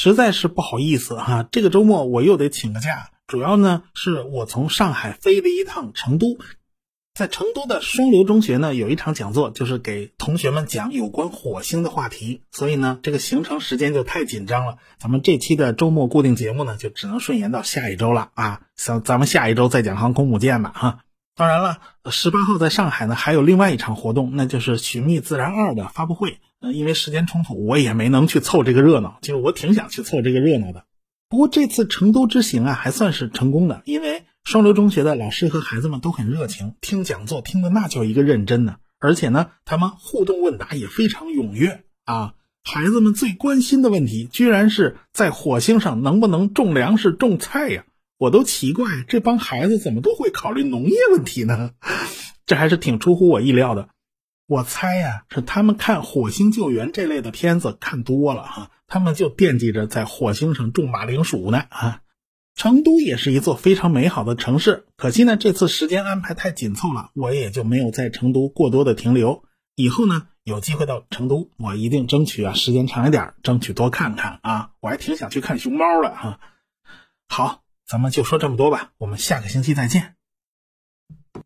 实在是不好意思哈，这个周末我又得请个假，主要呢是我从上海飞了一趟成都。在成都的双流中学呢，有一场讲座，就是给同学们讲有关火星的话题，所以呢，这个行程时间就太紧张了。咱们这期的周末固定节目呢，就只能顺延到下一周了啊。咱咱们下一周再讲航空母舰吧哈。当然了，十八号在上海呢，还有另外一场活动，那就是《寻觅自然二》的发布会。呃，因为时间冲突，我也没能去凑这个热闹。其实我挺想去凑这个热闹的。不过这次成都之行啊，还算是成功的，因为。双流中学的老师和孩子们都很热情，听讲座听的那叫一个认真呢。而且呢，他们互动问答也非常踊跃啊。孩子们最关心的问题，居然是在火星上能不能种粮食、种菜呀？我都奇怪，这帮孩子怎么都会考虑农业问题呢？这还是挺出乎我意料的。我猜呀，是他们看火星救援这类的片子看多了哈，他们就惦记着在火星上种马铃薯呢啊。成都也是一座非常美好的城市，可惜呢，这次时间安排太紧凑了，我也就没有在成都过多的停留。以后呢，有机会到成都，我一定争取啊时间长一点，争取多看看啊，我还挺想去看熊猫的哈。好，咱们就说这么多吧，我们下个星期再见。